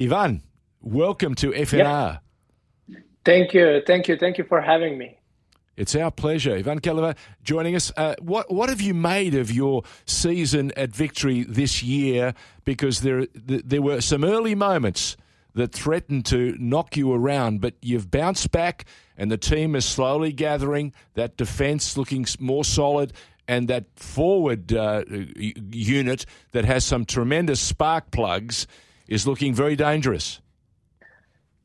Ivan, welcome to FNR. Thank you, thank you, thank you for having me. It's our pleasure. Ivan Kelava joining us. Uh, what what have you made of your season at Victory this year? Because there there were some early moments that threatened to knock you around, but you've bounced back, and the team is slowly gathering. That defence looking more solid, and that forward uh, unit that has some tremendous spark plugs is looking very dangerous.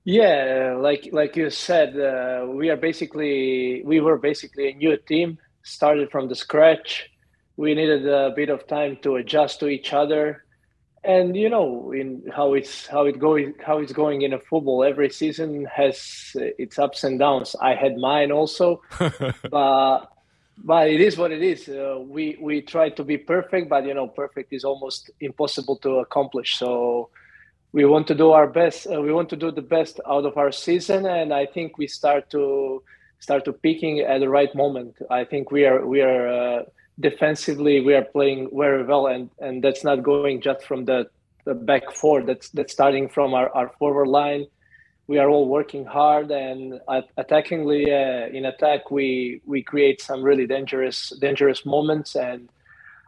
Yeah, like like you said, uh, we are basically we were basically a new team, started from the scratch. We needed a bit of time to adjust to each other, and you know, in how it's how it going how it's going in a football. Every season has its ups and downs. I had mine also, but but it is what it is. Uh, we we try to be perfect, but you know, perfect is almost impossible to accomplish. So we want to do our best. Uh, we want to do the best out of our season, and I think we start to start to peaking at the right moment. I think we are we are uh, defensively we are playing very well, and and that's not going just from the, the back four. That's that's starting from our, our forward line. We are all working hard, and attackingly uh, in attack we we create some really dangerous dangerous moments, and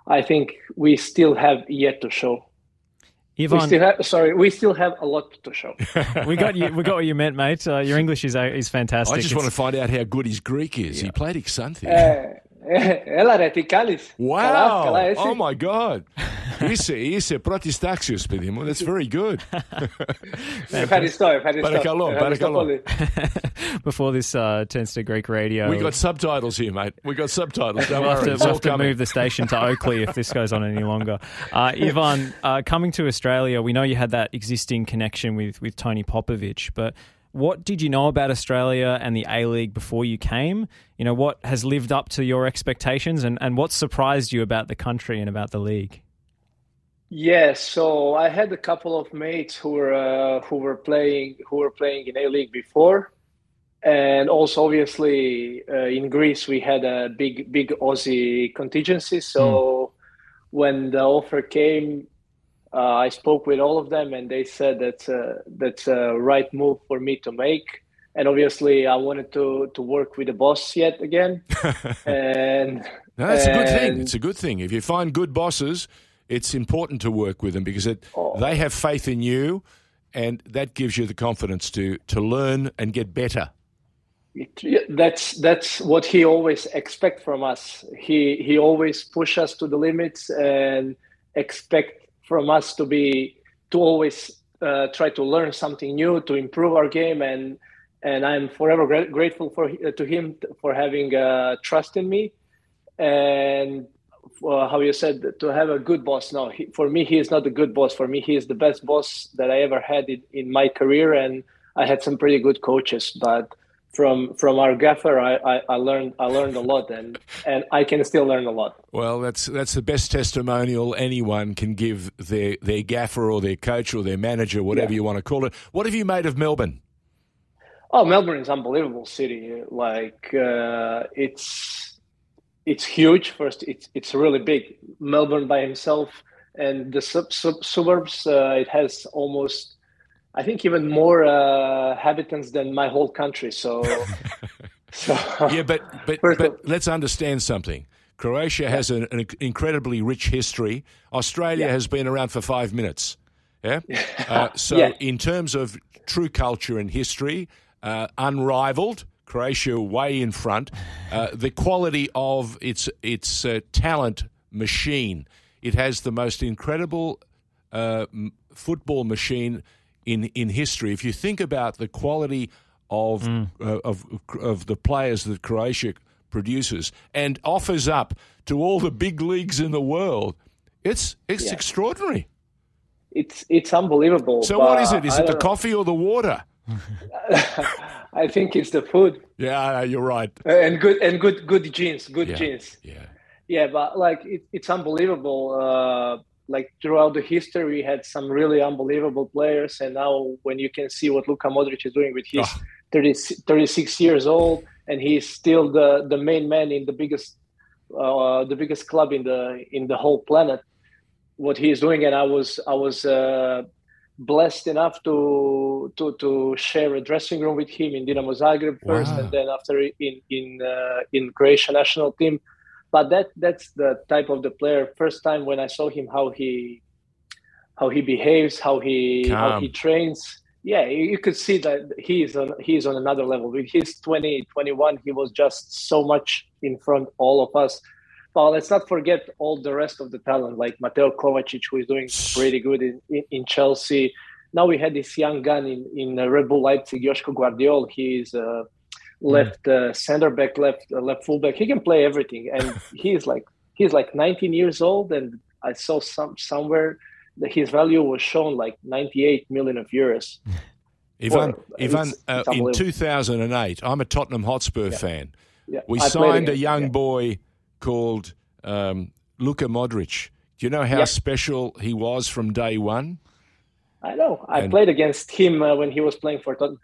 I think we still have yet to show. Ivan, we still have, sorry, we still have a lot to show. we got you. We got what you meant, mate. Uh, your English is uh, is fantastic. I just it's... want to find out how good his Greek is. Yeah. He played Xanthi. Uh, Έλα Wow. Καλά, oh my god. είσαι, είσαι πρώτη τάξη, παιδί μου. That's very good. ευχαριστώ, ευχαριστώ. Παρακαλώ, παρακαλώ. Before this uh, turns to Greek radio. We got subtitles here, mate. We got subtitles. Don't we'll have to, we'll have to move the station to Oakleigh if this goes on any longer. Uh, Ivan, uh, coming to Australia, we know you had that existing connection with, with Tony Popovich, but what did you know about Australia and the A League before you came? You know, what has lived up to your expectations and, and what surprised you about the country and about the league? Yes, so I had a couple of mates who were uh, who were playing who were playing in A League before, and also obviously uh, in Greece we had a big big Aussie contingency. So mm. when the offer came, uh, I spoke with all of them, and they said that's a, that's a right move for me to make. And obviously, I wanted to to work with the boss yet again. and no, that's and, a good thing. It's a good thing if you find good bosses. It's important to work with them because it, oh. they have faith in you, and that gives you the confidence to to learn and get better. that's that's what he always expect from us. He he always push us to the limits and expect from us to be to always uh, try to learn something new to improve our game and and I'm forever gra- grateful for uh, to him for having uh, trust in me and uh, how you said to have a good boss. No, he, for me he is not a good boss. For me he is the best boss that I ever had in, in my career, and I had some pretty good coaches, but from from our gaffer, I, I, I, learned I learned a lot, and and I can still learn a lot. Well, that's that's the best testimonial anyone can give their their gaffer or their coach or their manager, whatever yeah. you want to call it. What have you made of Melbourne? Oh, Melbourne is an unbelievable city. Like uh, it's it's huge. First, it's it's really big. Melbourne by himself, and the sub, sub suburbs. Uh, it has almost I think even more uh, habitants than my whole country. So, so yeah, but but, but let's understand something. Croatia has an, an, incredibly rich history. Australia yeah. has been around for five minutes. Yeah. Uh, so, yeah. in terms of true culture and history, uh, unrivaled. Croatia way in front. Uh, the quality of its its uh, talent machine. It has the most incredible uh, football machine in in history. If you think about the quality of mm. uh, of of the players that Croatia produces and offers up to all the big leagues in the world, it's it's yeah. extraordinary. It's it's unbelievable. So what is it? Is it the coffee or the water? I think it's the food. Yeah, you're right. Uh, and good and good good genes, good yeah. genes. Yeah. Yeah, but like it, it's unbelievable. Uh, like throughout the history, we had some really unbelievable players, and now when you can see what Luka Modric is doing with his oh. 30, 36 years old, and he's still the the main man in the biggest uh, the biggest club in the in the whole planet. What he is doing, and I was I was uh, blessed enough to to to share a dressing room with him in Dinamo Zagreb first, wow. and then after in in uh, in Croatia national team. But that that's the type of the player. First time when I saw him, how he how he behaves, how he Calm. how he trains. Yeah, you could see that he's on he's on another level. With his 20, 21, he was just so much in front all of us. But let's not forget all the rest of the talent, like Mateo Kovacic, who is doing pretty good in, in, in Chelsea. Now we had this young gun in, in Red Bull Leipzig, Joško Gvardiol. He's uh, left uh, center back, left uh, left fullback. He can play everything, and he's like he's like 19 years old. And I saw some somewhere that his value was shown like 98 million of euros. Ivan, Ivan uh, in 2008, I'm a Tottenham Hotspur yeah. fan. Yeah. We I signed a young yeah. boy called um, Luka Modric. Do you know how special he was from day one? I know. I and, played against him uh, when he was playing for Tottenham.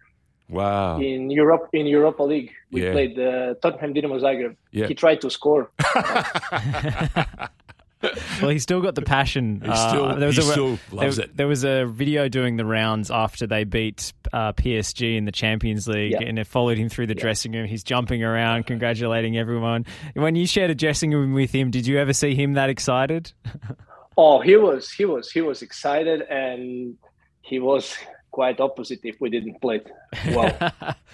Wow! In Europe, in Europa League, we yeah. played uh, Tottenham Dinamo Zagreb. Yeah. He tried to score. well, he still got the passion. He still, uh, there was he a, still loves there, it. There was a video doing the rounds after they beat uh, PSG in the Champions League, yeah. and it followed him through the yeah. dressing room. He's jumping around, congratulating everyone. When you shared a dressing room with him, did you ever see him that excited? oh, he was. He was. He was excited, and he was quite opposite if we didn't play well.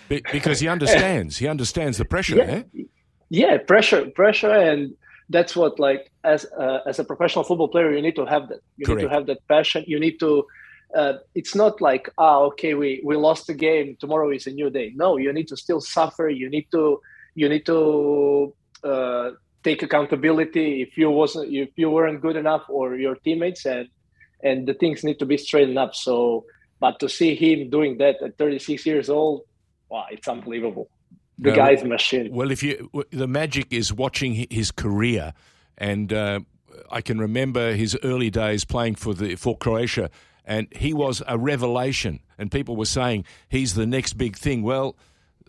because he understands. he understands the pressure. Yeah. Eh? yeah, pressure, pressure, and that's what like as uh, as a professional football player you need to have that you Correct. need to have that passion you need to uh, it's not like ah okay we we lost the game tomorrow is a new day no you need to still suffer you need to you need to uh, take accountability if you wasn't if you weren't good enough or your teammates and and the things need to be straightened up so but to see him doing that at 36 years old wow it's unbelievable the no, guy's machine. Well, if you the magic is watching his career, and uh, I can remember his early days playing for the for Croatia, and he was a revelation, and people were saying he's the next big thing. Well,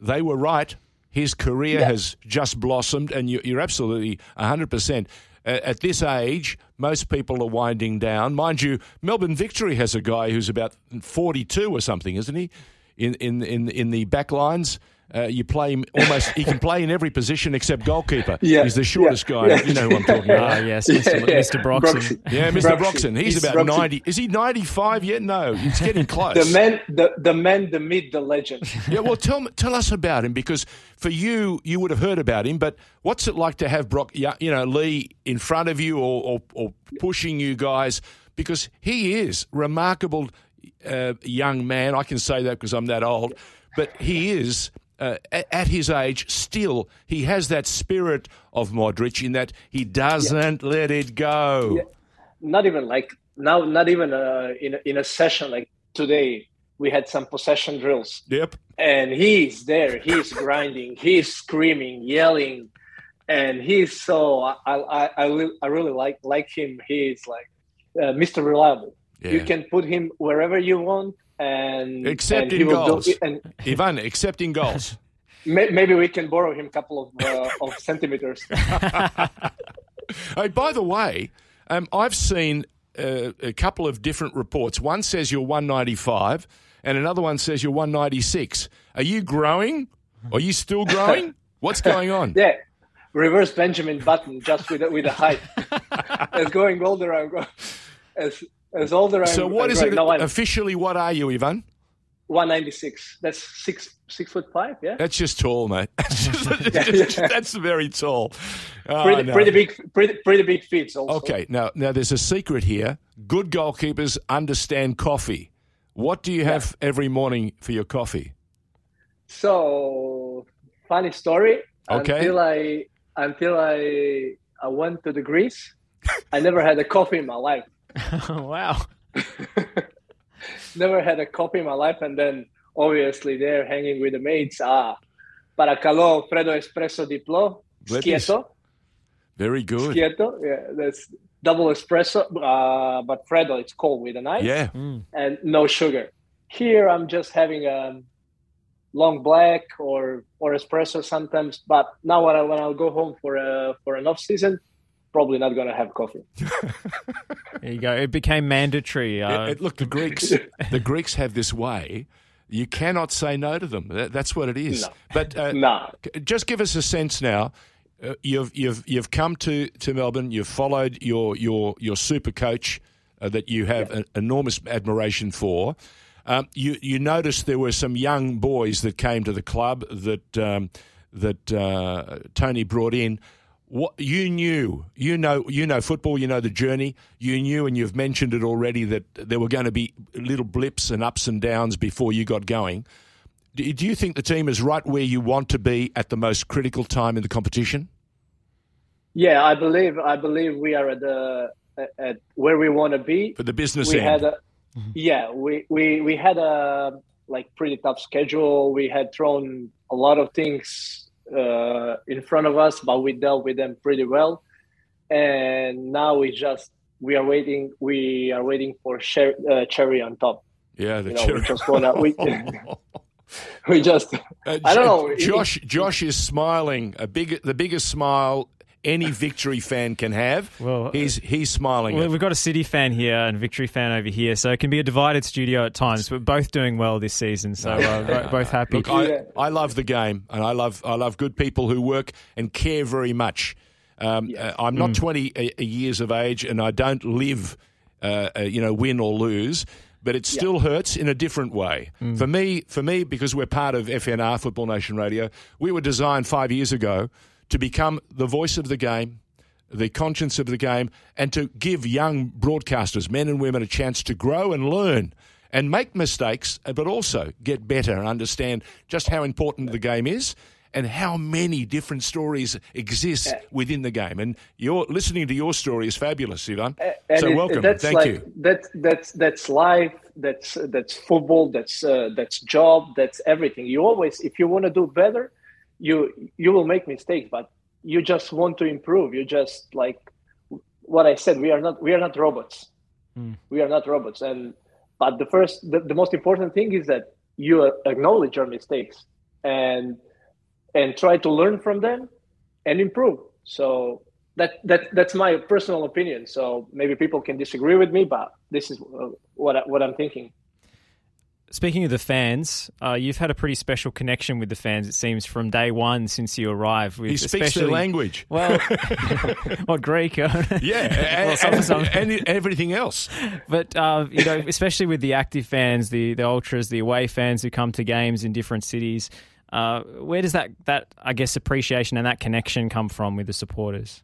they were right. His career yeah. has just blossomed, and you're absolutely 100 percent at this age, most people are winding down. Mind you, Melbourne Victory has a guy who's about 42 or something, isn't he? In in in in the back lines. Uh, you play him almost. he can play in every position except goalkeeper. Yeah, he's the shortest yeah, guy. Yeah. You know who I'm talking about. Ah, yes, Mr. Yeah, Mr. Broxham. Yeah, Mr. Broxham. He's, he's about Broxham. ninety. Is he ninety-five yet? No, he's getting close. the man, the the man, the myth, the legend. yeah, well, tell tell us about him because for you, you would have heard about him. But what's it like to have Brock, you know, Lee in front of you or, or, or pushing you guys? Because he is remarkable uh, young man. I can say that because I'm that old, but he is uh, at his age, still he has that spirit of Modric in that he doesn't yeah. let it go. Yeah. Not even like now, not even uh, in a, in a session like today. We had some possession drills. Yep. And he's there. He's grinding. He's screaming, yelling, and he's so. I I I, I really like like him. He's like uh, Mr. Reliable. Yeah. You can put him wherever you want and accepting and goals. and Ivan, accepting goals. Maybe we can borrow him a couple of uh, of centimeters. hey, by the way, um, I've seen uh, a couple of different reports. One says you're 195, and another one says you're 196. Are you growing? Are you still growing? What's going on? Yeah, reverse Benjamin Button, just with with a height. as going older, I'm going, as as older. So I'm, what I'm is it officially? What are you, Ivan? 196. That's six six foot five. Yeah. That's just tall, mate. That's, just, yeah, yeah. that's very tall. Oh, pretty, no. pretty, big, pretty, pretty big feet. Also. Okay. Now, now there's a secret here. Good goalkeepers understand coffee. What do you have yeah. every morning for your coffee? So, funny story. Okay. Until I until I I went to the Greece, I never had a coffee in my life. wow. Never had a coffee in my life, and then obviously there hanging with the mates. Ah, Paracalo, Fredo Espresso Diplo, Schietto. Very good. Schietto, yeah, that's double espresso, uh, but Fredo, it's cold with an ice. Yeah. Mm. And no sugar. Here I'm just having a long black or or espresso sometimes. But now when I when I'll go home for a for an off season, probably not going to have coffee. there you go. It became mandatory. Uh... It, it, look, the Greeks, the Greeks have this way. You cannot say no to them. That, that's what it is. No. But uh, no. just give us a sense now. Uh, you've you've you've come to, to Melbourne. You've followed your your your super coach uh, that you have yeah. enormous admiration for. Um, you you noticed there were some young boys that came to the club that um, that uh, Tony brought in. What you knew, you know, you know football. You know the journey. You knew, and you've mentioned it already that there were going to be little blips and ups and downs before you got going. Do, you think the team is right where you want to be at the most critical time in the competition? Yeah, I believe I believe we are at the at where we want to be for the business we end. Had a. Yeah, we, we we had a like pretty tough schedule. We had thrown a lot of things uh, in front of us, but we dealt with them pretty well. And now we just we are waiting. We are waiting for cher- uh, cherry on top. Yeah, the you know, cherry. We just wanna, we, we just uh, I don't know. Josh Josh is smiling. A big the biggest smile any Victory fan can have. Well, he's he's smiling. Well, we've got a City fan here and Victory fan over here, so it can be a divided studio at times. We're both doing well this season, so uh, both happy. Look, I, I love the game, and I love I love good people who work and care very much. Um, yeah. uh, I'm not mm. 20 years of age, and I don't live, uh, uh, you know, win or lose but it still yeah. hurts in a different way. Mm. For me, for me, because we're part of FNR Football Nation Radio, we were designed five years ago to become the voice of the game, the conscience of the game, and to give young broadcasters, men and women, a chance to grow and learn and make mistakes, but also get better and understand just how important the game is and how many different stories exist within the game. And you're listening to your story is fabulous, Ivan. And so it, welcome. Thank like, you. That's that's that's life. That's that's football. That's uh, that's job. That's everything. You always, if you want to do better, you you will make mistakes but you just want to improve. You just like what i said we are not we are not robots. Mm. we are not robots. And but the first the, the most important thing is that you acknowledge your mistakes and and try to learn from them and improve. So that that that's my personal opinion. So maybe people can disagree with me but this is what I, what i'm thinking Speaking of the fans, uh, you've had a pretty special connection with the fans. It seems from day one since you arrived. With he speaks their language. Well, what Greek? yeah, and, well, some, some. and, everything else. But uh, you know, especially with the active fans, the the ultras, the away fans who come to games in different cities. Uh, where does that that I guess appreciation and that connection come from with the supporters?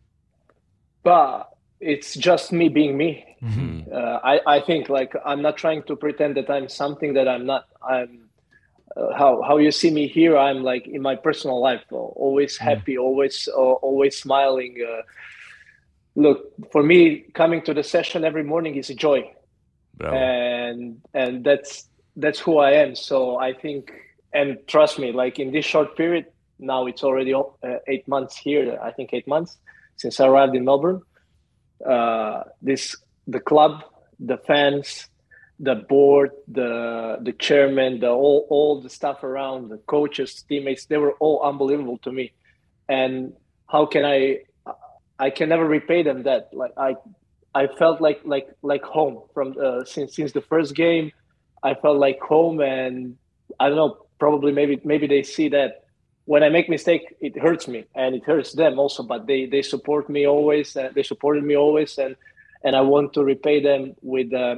But it's just me being me. Mm-hmm. Uh, I, I think like I'm not trying to pretend that I'm something that I'm not. I'm uh, how how you see me here. I'm like in my personal life, always mm. happy, mm. always uh, always smiling. Uh, look, for me, coming to the session every morning is a joy, Bravo. and and that's that's who I am. So I think, and trust me, like in this short period, now it's already uh, eight months here. I think eight months since I arrived in Melbourne uh, this the club, the fans, the board, the the chairman, the all all the stuff around, the coaches, teammates, they were all unbelievable to me. And how can I I can never repay them that. Like I I felt like like like home from uh, since since the first game. I felt like home, and I don't know. Probably maybe maybe they see that when I make mistake, it hurts me and it hurts them also. But they they support me always. Uh, they supported me always, and and I want to repay them with uh,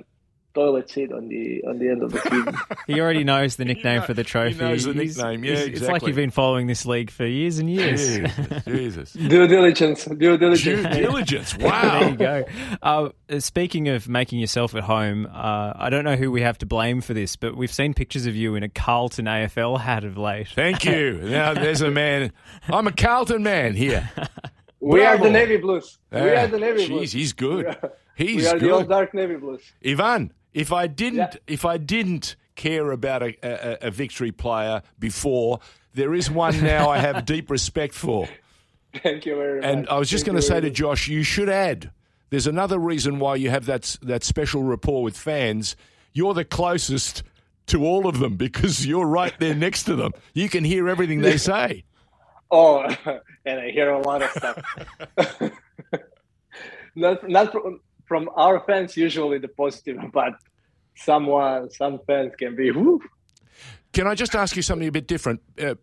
toilet seat on the on the end of the season. he already knows the nickname know, for the trophy. He knows the nickname. Yeah, exactly. It's like you've been following this league for years and years. Jesus, Jesus. due diligence. Due diligence. Due diligence. Wow. there you go. Uh, speaking of making yourself at home, uh, I don't know who we have to blame for this, but we've seen pictures of you in a Carlton AFL hat of late. Thank you. Now there's a man. I'm a Carlton man here. We Bravo. are the Navy Blues. we are the Navy geez, Blues. he's good. He's we are good. the old dark Navy Blues. Ivan, if I didn't, yeah. if I didn't care about a, a, a, victory player before, there is one now I have deep respect for. Thank you very much. And I was just going to say to Josh, you should add. There's another reason why you have that that special rapport with fans. You're the closest to all of them because you're right there next to them. You can hear everything they say. Oh, and I hear a lot of stuff. not not from, our fans usually the positive, but someone some fans can be. Whoo. Can I just ask you something a bit different? Uh,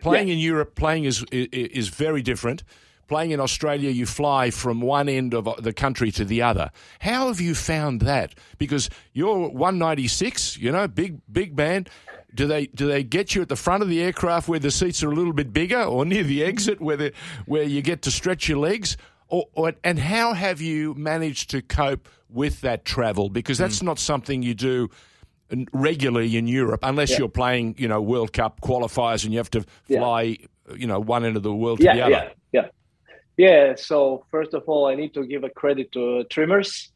playing yeah. in Europe, playing is, is is very different. Playing in Australia, you fly from one end of the country to the other. How have you found that? Because you're 196, you know, big big man. Do they do they get you at the front of the aircraft where the seats are a little bit bigger, or near the exit where the, where you get to stretch your legs? Or, or, and how have you managed to cope with that travel? Because that's mm. not something you do regularly in Europe, unless yeah. you're playing, you know, World Cup qualifiers and you have to fly, yeah. you know, one end of the world to yeah, the other. Yeah. So first of all, I need to give a credit to Trimmers,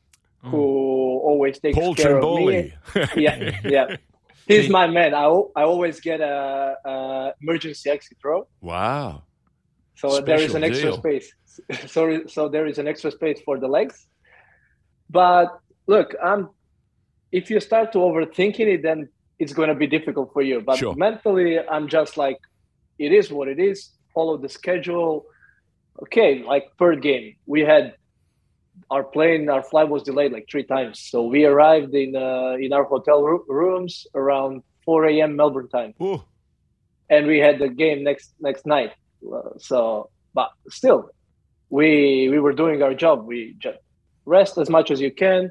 mm. who always takes Paul care Trimboli. of me. yeah, yeah. He's my man. I, I always get a, a emergency exit row. Wow. So Special there is an extra deal. space. Sorry, so there is an extra space for the legs. But look, I'm if you start to overthinking it, then it's going to be difficult for you. But sure. mentally, I'm just like, it is what it is. Follow the schedule. Okay, like per game, we had our plane, our flight was delayed like three times. So we arrived in uh, in our hotel ro- rooms around 4 a.m. Melbourne time, Ooh. and we had the game next next night. So, but still, we we were doing our job. We just rest as much as you can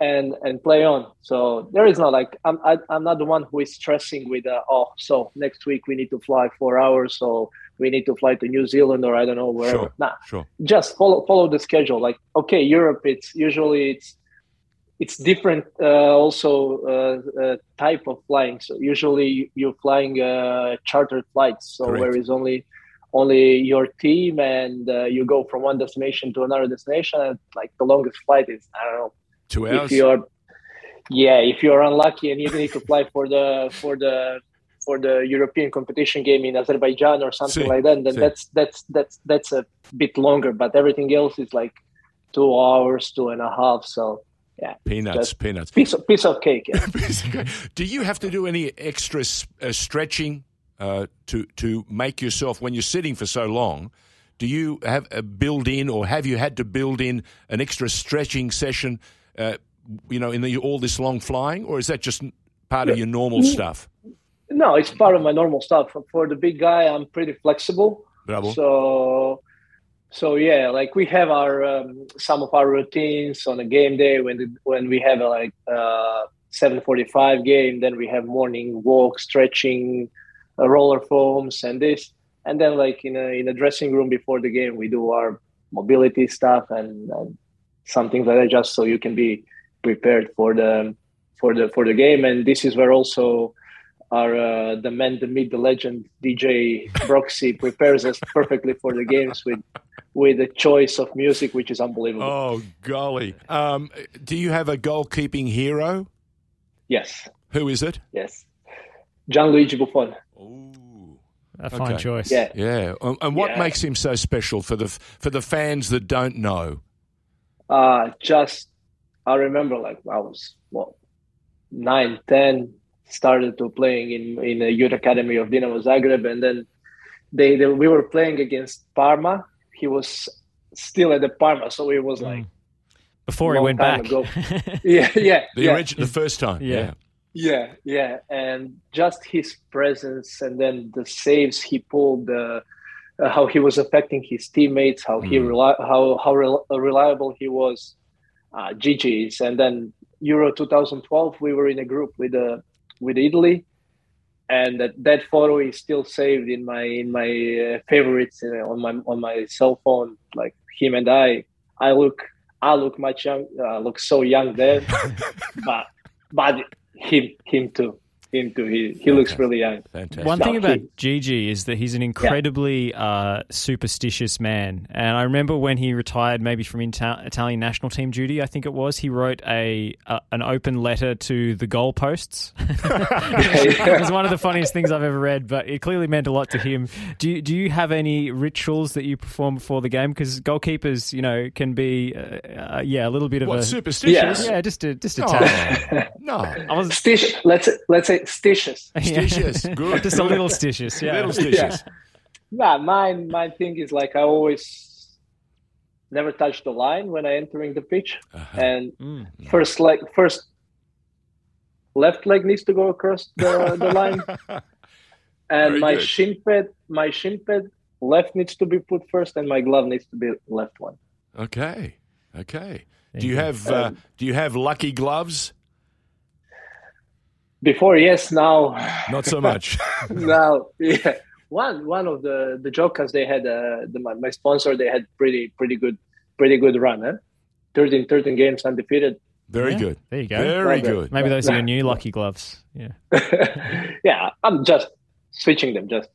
and and play on. So there is not like I'm I, am i am not the one who is stressing with uh, oh so next week we need to fly four hours so we need to fly to New Zealand or I don't know wherever. Sure, nah, sure. Just follow follow the schedule. Like okay, Europe it's usually it's it's different uh, also uh, uh, type of flying. So usually you're flying uh, chartered flights. So Correct. where is only only your team and uh, you go from one destination to another destination. And, like the longest flight is I don't know two hours. If you're yeah, if you're unlucky and you need to fly for the for the for the European competition game in Azerbaijan or something See, like that, then see. that's that's that's that's a bit longer. But everything else is like two hours, two and a half. So yeah, Peanuts, peanuts. piece of piece of cake. Yeah. do you have to do any extra s- uh, stretching uh, to to make yourself when you're sitting for so long? Do you have a build in, or have you had to build in an extra stretching session? Uh, you know, in the, all this long flying, or is that just part of your normal stuff? No, it's part of my normal stuff. For the big guy, I'm pretty flexible. Bravo. So, so yeah, like we have our um, some of our routines on a game day when the, when we have a like uh, 7:45 game, then we have morning walk, stretching, uh, roller foams, and this, and then like in a in a dressing room before the game, we do our mobility stuff and, and something like that, just so you can be prepared for the for the for the game. And this is where also our uh, the man, the myth, the legend DJ Broxy prepares us perfectly for the games with with a choice of music which is unbelievable. Oh golly! Um, do you have a goalkeeping hero? Yes. Who is it? Yes, Gianluigi Buffon. Ooh. A fine Okay. choice. Yeah. Yeah, and and what Yeah. makes him so special for the for the fans that don't know? Uh just I remember like I was what nine, ten, started to playing in in a youth academy of Dinamo Zagreb, and then they, they we were playing against Parma. He was still at the Parma, so it was like Before he went time back. ago. yeah, yeah, The yeah. origi- the first time. Yeah. Yeah, yeah, and just his presence, and then the saves he pulled, uh, uh, how he was affecting his teammates, how he Mm. reli- how how rel- reliable he was, uh, GG's, and then Euro 2012, we were in a group with uh, with Italy, and that, that photo is still saved in my in my uh, favorites uh, on my on my cell phone. Like him and I, I look I look much young, uh, look so young there, but but him him too, him too. He he looks really young. Fantastic. One thing about Gigi is that he's an incredibly uh, superstitious man. And I remember when he retired, maybe from Ita- Italian national team duty, I think it was, he wrote a, a an open letter to the goalposts. it was one of the funniest things I've ever read, but it clearly meant a lot to him. Do you, do you have any rituals that you perform before the game? Because goalkeepers, you know, can be, uh, uh, yeah, a little bit of What a superstitious? yeah, just a just a tad. Oh, no. I was Stitious. Let's let's say stitious. Stitious. Good. just a little stitches, Yeah, Little stitious. Nah, mine my thing is like I always never touch the line when I entering the pitch, uh-huh. and mm. first leg first left leg needs to go across the, the line, and Very my good. shin pad my shin pad left needs to be put first, and my glove needs to be left one. Okay, okay. Do you have uh, do you have lucky gloves? Before, yes. Now, not so much. now, yeah. One one of the the jokers they had uh, the, my sponsor they had pretty pretty good pretty good run. Eh? 13, 13 games undefeated. Very yeah, good. There you go. Very good. Maybe those are your new lucky gloves. Yeah. yeah, I'm just switching them, just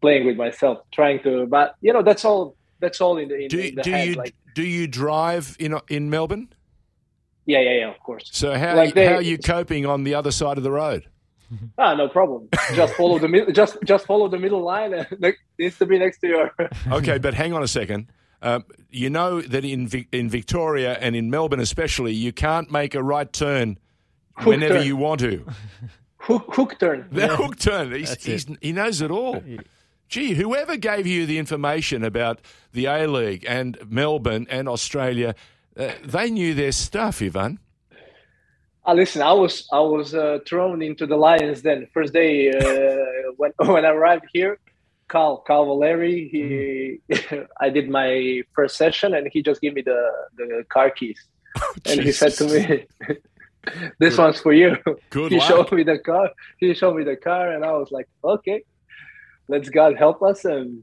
playing with myself, trying to. But you know, that's all. That's all in the in, do, in the do head. You, like, do you drive in in Melbourne? Yeah, yeah, yeah. Of course. So how like they, how are you coping on the other side of the road? Ah, no problem. Just follow the middle. Just just follow the middle line. It needs to be next to your. okay, but hang on a second. Um, you know that in in Victoria and in Melbourne especially, you can't make a right turn hook whenever turn. you want to. Hook, hook turn. The yeah. hook turn. He's, he's, he knows it all. Gee, whoever gave you the information about the A League and Melbourne and Australia, uh, they knew their stuff, Ivan. Uh, listen, I was I was uh, thrown into the lions then. First day uh, when when I arrived here, Carl Carl Valeri. He, mm. I did my first session, and he just gave me the the car keys, oh, and he said to me, "This Good. one's for you." Good he luck. showed me the car. He showed me the car, and I was like, "Okay, let's God help us." And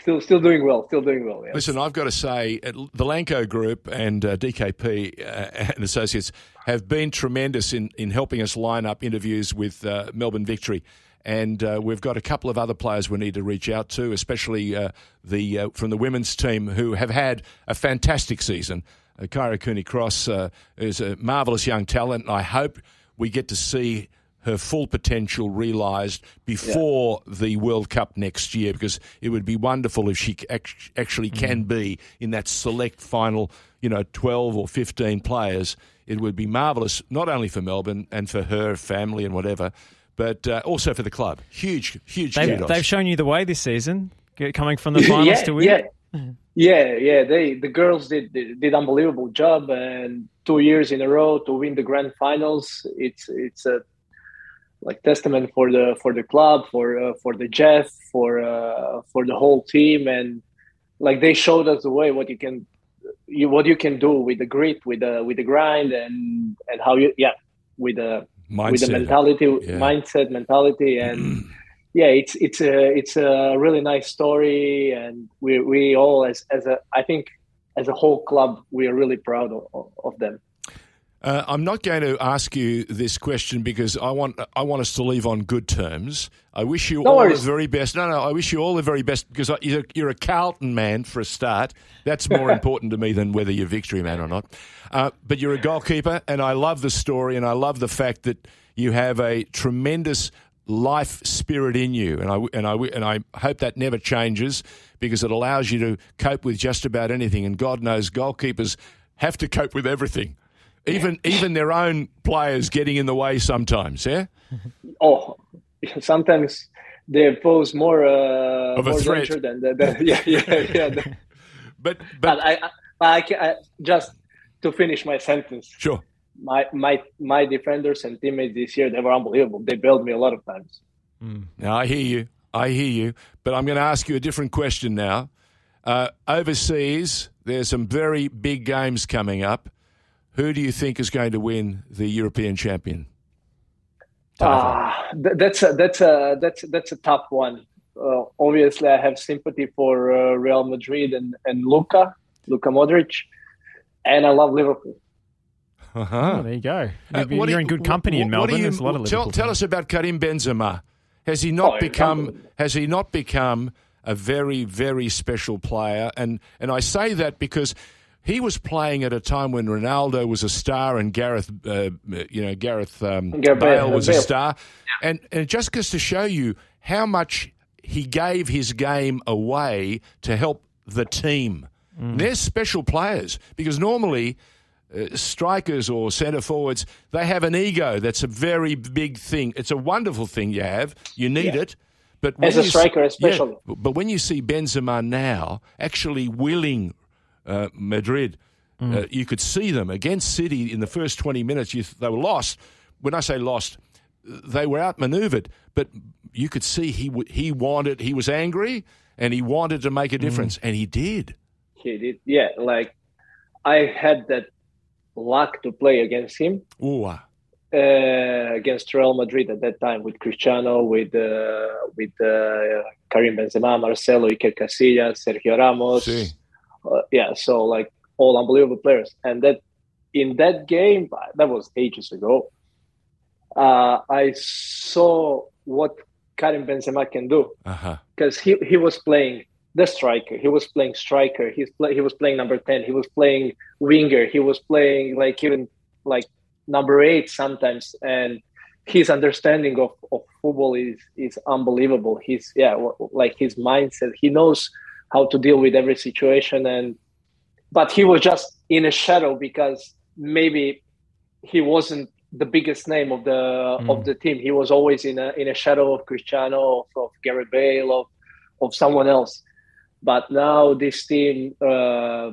still still doing well still doing well listen i've got to say the lanco group and uh, dkp uh, and associates have been tremendous in, in helping us line up interviews with uh, melbourne victory. And uh, we've got a couple of other players we need to reach out to, especially uh, the uh, from the women's team who have had a fantastic season. Uh, Kyra Cooney Cross is a marvellous young talent, and I hope we get to see her full potential realised before yeah. the World Cup next year, because it would be wonderful if she actually mm-hmm. can be in that select final, you know, twelve or fifteen players. It would be marvellous, not only for Melbourne and for her family and whatever, but uh, also for the club. Huge, huge. They've, they've, shown you the way this season, coming from the finals yeah, to win. Yeah. yeah, yeah. They the girls did did unbelievable job, and two years in a row to win the grand finals. It's it's a like testament for the for the club, for uh, for the Jeff, for uh, for the whole team, and like they showed us the way what you can you what you can do with the grit, with the with the grind, and and how you yeah with the mindset. with the mentality, yeah. mindset, mentality, and yeah, it's it's a it's a really nice story, and we we all as as a I think as a whole club we are really proud of, of them. Uh, I'm not going to ask you this question because I want I want us to leave on good terms. I wish you no all worries. the very best. No, no, I wish you all the very best because you're, you're a Carlton man for a start. That's more important to me than whether you're victory man or not. Uh, but you're a goalkeeper, and I love the story, and I love the fact that you have a tremendous life spirit in you, and I and I and I hope that never changes because it allows you to cope with just about anything. And God knows goalkeepers have to cope with everything even even their own players getting in the way sometimes. Yeah. Oh, sometimes they pose more uh, of a more threat than, the, the, yeah yeah yeah. but, but but I, I, I, I just to finish my sentence. Sure. My my my defenders and teammates this year they were unbelievable. They bailed me a lot of times. Mm. Now I hear you. I hear you. But I'm going to ask you a different question now. Uh, overseas, there's some very big games coming up. Who do you think is going to win the European champion? Ah, uh, that's a, that's a that's that's a tough one. Uh, obviously, I have sympathy for uh, Real Madrid and and Luka, Luka Modric, and I love Liverpool. Uh-huh. Oh, there you go. Uh, you're, you're in good company in Melbourne. You, There's a lot of Liverpool. Tell, tell us about Karim Benzema. Has he not oh, become? Has he not become a very very special player? And and I say that because he was playing at a time when Ronaldo was a star and Gareth, uh, you know, Gareth um, Bale was a star, and and just goes to show you how much he gave his game away to help the team. Mm. They're special players because normally. Uh, strikers or centre forwards, they have an ego. That's a very big thing. It's a wonderful thing you have. You need yeah. it. But as a striker, see, especially. Yeah, but when you see Benzema now actually willing uh, Madrid. Mm. Uh, you could see them against City in the first 20 minutes. You, they were lost. When I say lost, they were outmaneuvered, but you could see he he wanted he was angry and he wanted to make a mm. difference, mm. and he did. He did, yeah. Like I had that luck to play against him. Ooh. Uh, against Real Madrid at that time with Cristiano, with uh, with uh, Karim Benzema, Marcelo, Iker Casillas, Sergio Ramos. Sí. Uh, yeah, so like all unbelievable players. And that in that game, that was ages ago. Uh, I saw what Karim Benzema can do because uh-huh. he he was playing the striker. He was playing striker. He's play, he was playing number ten. He was playing winger. He was playing like even like number eight sometimes, and his understanding of, of football is is unbelievable. He's yeah, like his mindset. He knows how to deal with every situation, and but he was just in a shadow because maybe he wasn't the biggest name of the mm. of the team. He was always in a in a shadow of Cristiano, of, of Gareth Bale, of of someone else. But now this team uh,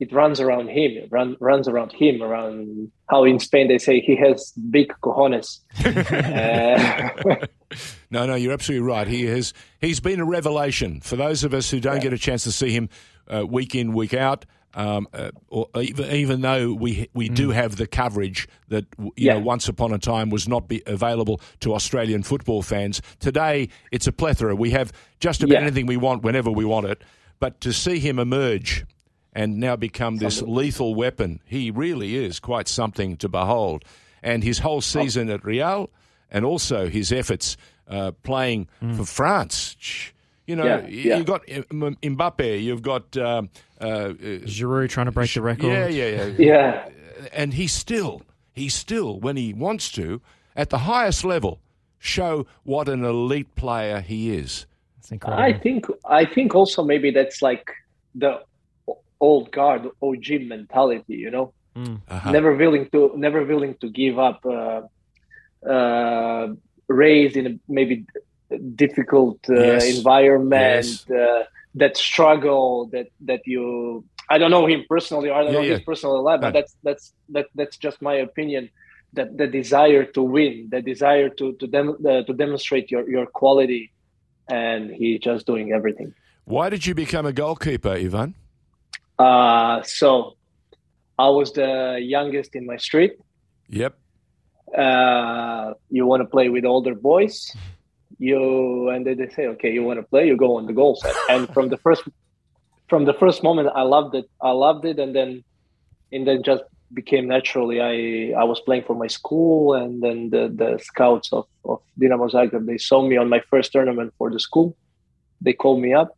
it runs around him, it run, runs around him, around how in Spain they say he has big cojones. uh, no, no, you're absolutely right. He has he's been a revelation for those of us who don't yeah. get a chance to see him uh, week in, week out. Um, uh, or even, even, though we we mm. do have the coverage that you yeah. know once upon a time was not be available to Australian football fans, today it's a plethora. We have just about yeah. anything we want whenever we want it. But to see him emerge and now become this something. lethal weapon. He really is quite something to behold. And his whole season at Real and also his efforts uh, playing mm. for France. You know, yeah, yeah. you've got Mbappe, you've got um, uh, uh, Giroud trying to break the record. Yeah, yeah, yeah. yeah. And he's still, he still, when he wants to, at the highest level, show what an elite player he is. I think, I think also maybe that's like the old guard OG mentality, you know, mm. uh-huh. never willing to never willing to give up, uh, uh, raised in a maybe difficult uh, yes. environment, yes. Uh, that struggle that that you. I don't know him personally. I don't yeah, know yeah. his personal life, but that's that's that that's just my opinion. That the desire to win, the desire to to dem- uh, to demonstrate your your quality, and he's just doing everything. Why did you become a goalkeeper, Ivan? Uh, so I was the youngest in my street. Yep. Uh, you want to play with older boys, you and then they say, okay, you want to play, you go on the goal set. And from the first, from the first moment, I loved it. I loved it, and then, and then just became naturally. I I was playing for my school, and then the the scouts of of Dinamo Zagreb they saw me on my first tournament for the school. They called me up,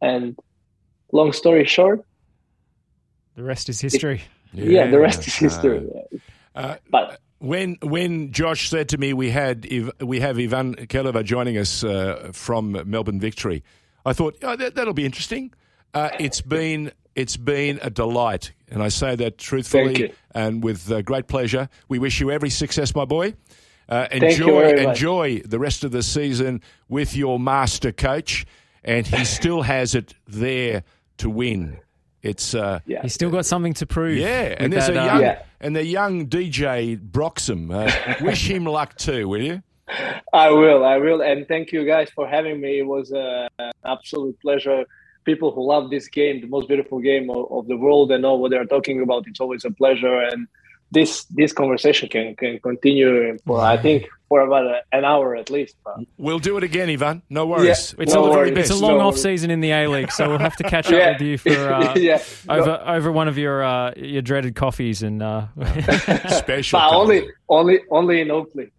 and long story short, the rest is history. It, yeah, yeah, the rest is history. Uh, but when when Josh said to me we had we have Ivan Kelava joining us uh, from Melbourne Victory, I thought oh, that, will be interesting. Uh, it's been it's been a delight, and I say that truthfully and with uh, great pleasure. We wish you every success, my boy. Uh, enjoy enjoy the rest of the season with your master coach, and he still has it there to win. It's uh, yeah. he's still got something to prove. Yeah, and there's that, a uh, young yeah. and the young DJ Broxham. Uh, wish him luck too, will you? I will, I will, and thank you guys for having me. It was uh, an absolute pleasure. People who love this game, the most beautiful game of, of the world, and know what they're talking about. It's always a pleasure, and this this conversation can can continue for I think for about an hour at least. We'll do it again, Ivan. No worries. Yeah, it's, no a, worries. it's a long no off season in the A League, so we'll have to catch up with you for uh, yeah. over no. over one of your uh, your dreaded coffees and uh... special. But only only only in Oakleigh.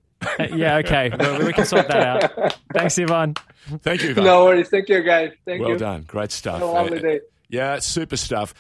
yeah, okay. Well, we can sort that out. Thanks, Ivan. Thank you, Ivan. No worries. Thank you, guys. Thank well you. Well done. Great stuff. Have a lovely day. Yeah, super stuff.